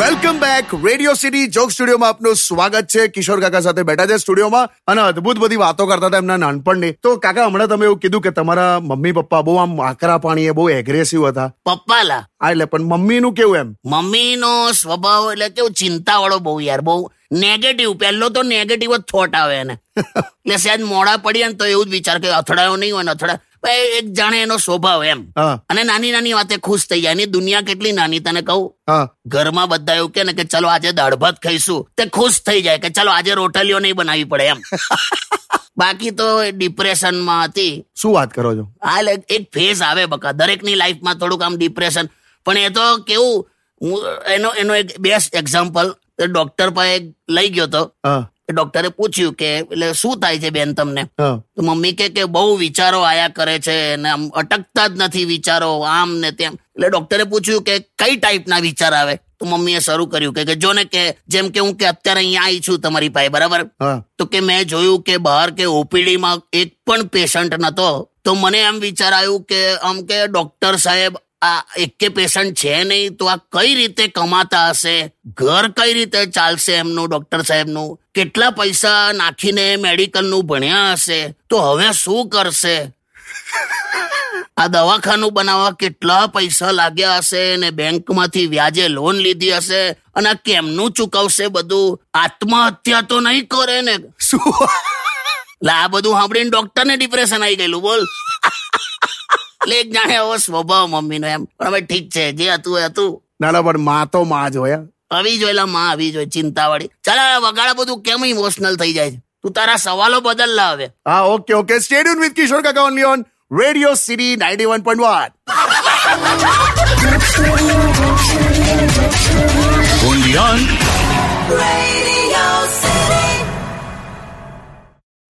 Back. Radio city joke સ્ટુડિયોમાં આપનું સ્વાગત છે. કિશોર કાકા સાથે બેઠા છે સ્ટુડિયોમાં અને અદ્ભુત બધી વાતો કરતા હતા એમના નાનપણની. તો કાકા હમણાં તમે એવું કીધું કે તમારા મમ્મી પપ્પા બહુ આમ આકરા પાણીએ બહુ એગ્રેસિવ હતા. પપ્પાલા. હા એટલે પણ મમ્મીનું કેવું એમ? મમ્મીનો સ્વભાવ એટલે કેવું ચિંતા વાળો બહુ યાર બહુ નેગેટિવ પહેલો તો નેગેટિવ જ થોટ આવે એને. એટલે સહેજ મોડા પડીએ ને તો એવું જ વિચાર કે અથડાયો નહીં હોય ને અથડા એક જાણે એનો સ્વભાવ એમ. અને નાની નાની વાતે ખુશ થઈ જાય. એની દુનિયા કેટલી નાની તને કહું? ઘરમાં બધા એવું કે ને કે ચલો આજે દાળ ભાત ખાઈશું. તે ખુશ થઈ જાય કે ચલો આજે રોટલીઓ નહીં બનાવી પડે એમ. બાકી તો ડિપ્રેશનમાં હતી. શું વાત કરો છો? હા એટલે એક ફેઝ આવે બકા. દરેકની લાઈફમાં થોડુંક આમ ડિપ્રેશન પણ એ તો કેવું હું એનો એનો એક બેસ્ટ એક્ઝામ્પલ ડોક્ટર પાસે લઈ ગયો તો. ડોક્ટરે પૂછ્યું કે એટલે શું થાય છે બેન તમને? તો મમ્મી કે કે બહુ વિચારો આયા કરે છે ને આમ અટકતા જ નથી વિચારો આમ ને તેમ. એટલે ડોક્ટરે પૂછ્યું કે કઈ ટાઈપના વિચાર આવે? તો મમ્મીએ શરૂ કર્યું કે કે જો ને કે જેમ કે હું કે અત્યારે અહીંયા આવી છું તમારી પાસે બરાબર? તો કે મેં જોયું કે બહાર કે ઓપીડીમાં એક પણ પેશન્ટ નતો. તો મને એમ વિચાર આવ્યું કે આમ કે ડોક્ટર સાહેબ આ એકે પેશન્ટ છે નહીં તો આ કઈ રીતે કમાતા હશે? ઘર કઈ રીતે ચાલશે એમનું ડોક્ટર સાહેબનું? કેટલા પૈસા નાખીને મેડિકલનું ભણ્યા હશે? તો હવે શું કરશે? આ દવાખાનું બનાવવા કેટલા પૈસા લાગ્યા હશે ને બેંકમાંથી વ્યાજે લોન લીધી હશે? અને આ કેમનું ચૂકવશે બધું? આત્મહત્યા તો નહીં કરે ને. શું? આ બધું સાંભળીને ડોક્ટર ને ડિપ્રેશન આવી ગયેલું બોલ. એટલે એક જાણે એવો સ્વભાવ મમ્મીનો એમ. પણ હવે ઠીક છે જે હતું એ હતું. ના પણ માં તો માં જ હોય આવી જોયેલા માં આવી જોઈ ચિંતાવાળી. ચાલ વગાડા બધું કેમ ઇમોશનલ થઈ જાય તું તારા સવાલો બદલ લા હવે. હા okay okay. Stadium with Kishore કાકા only on Radio City ninety one point one only on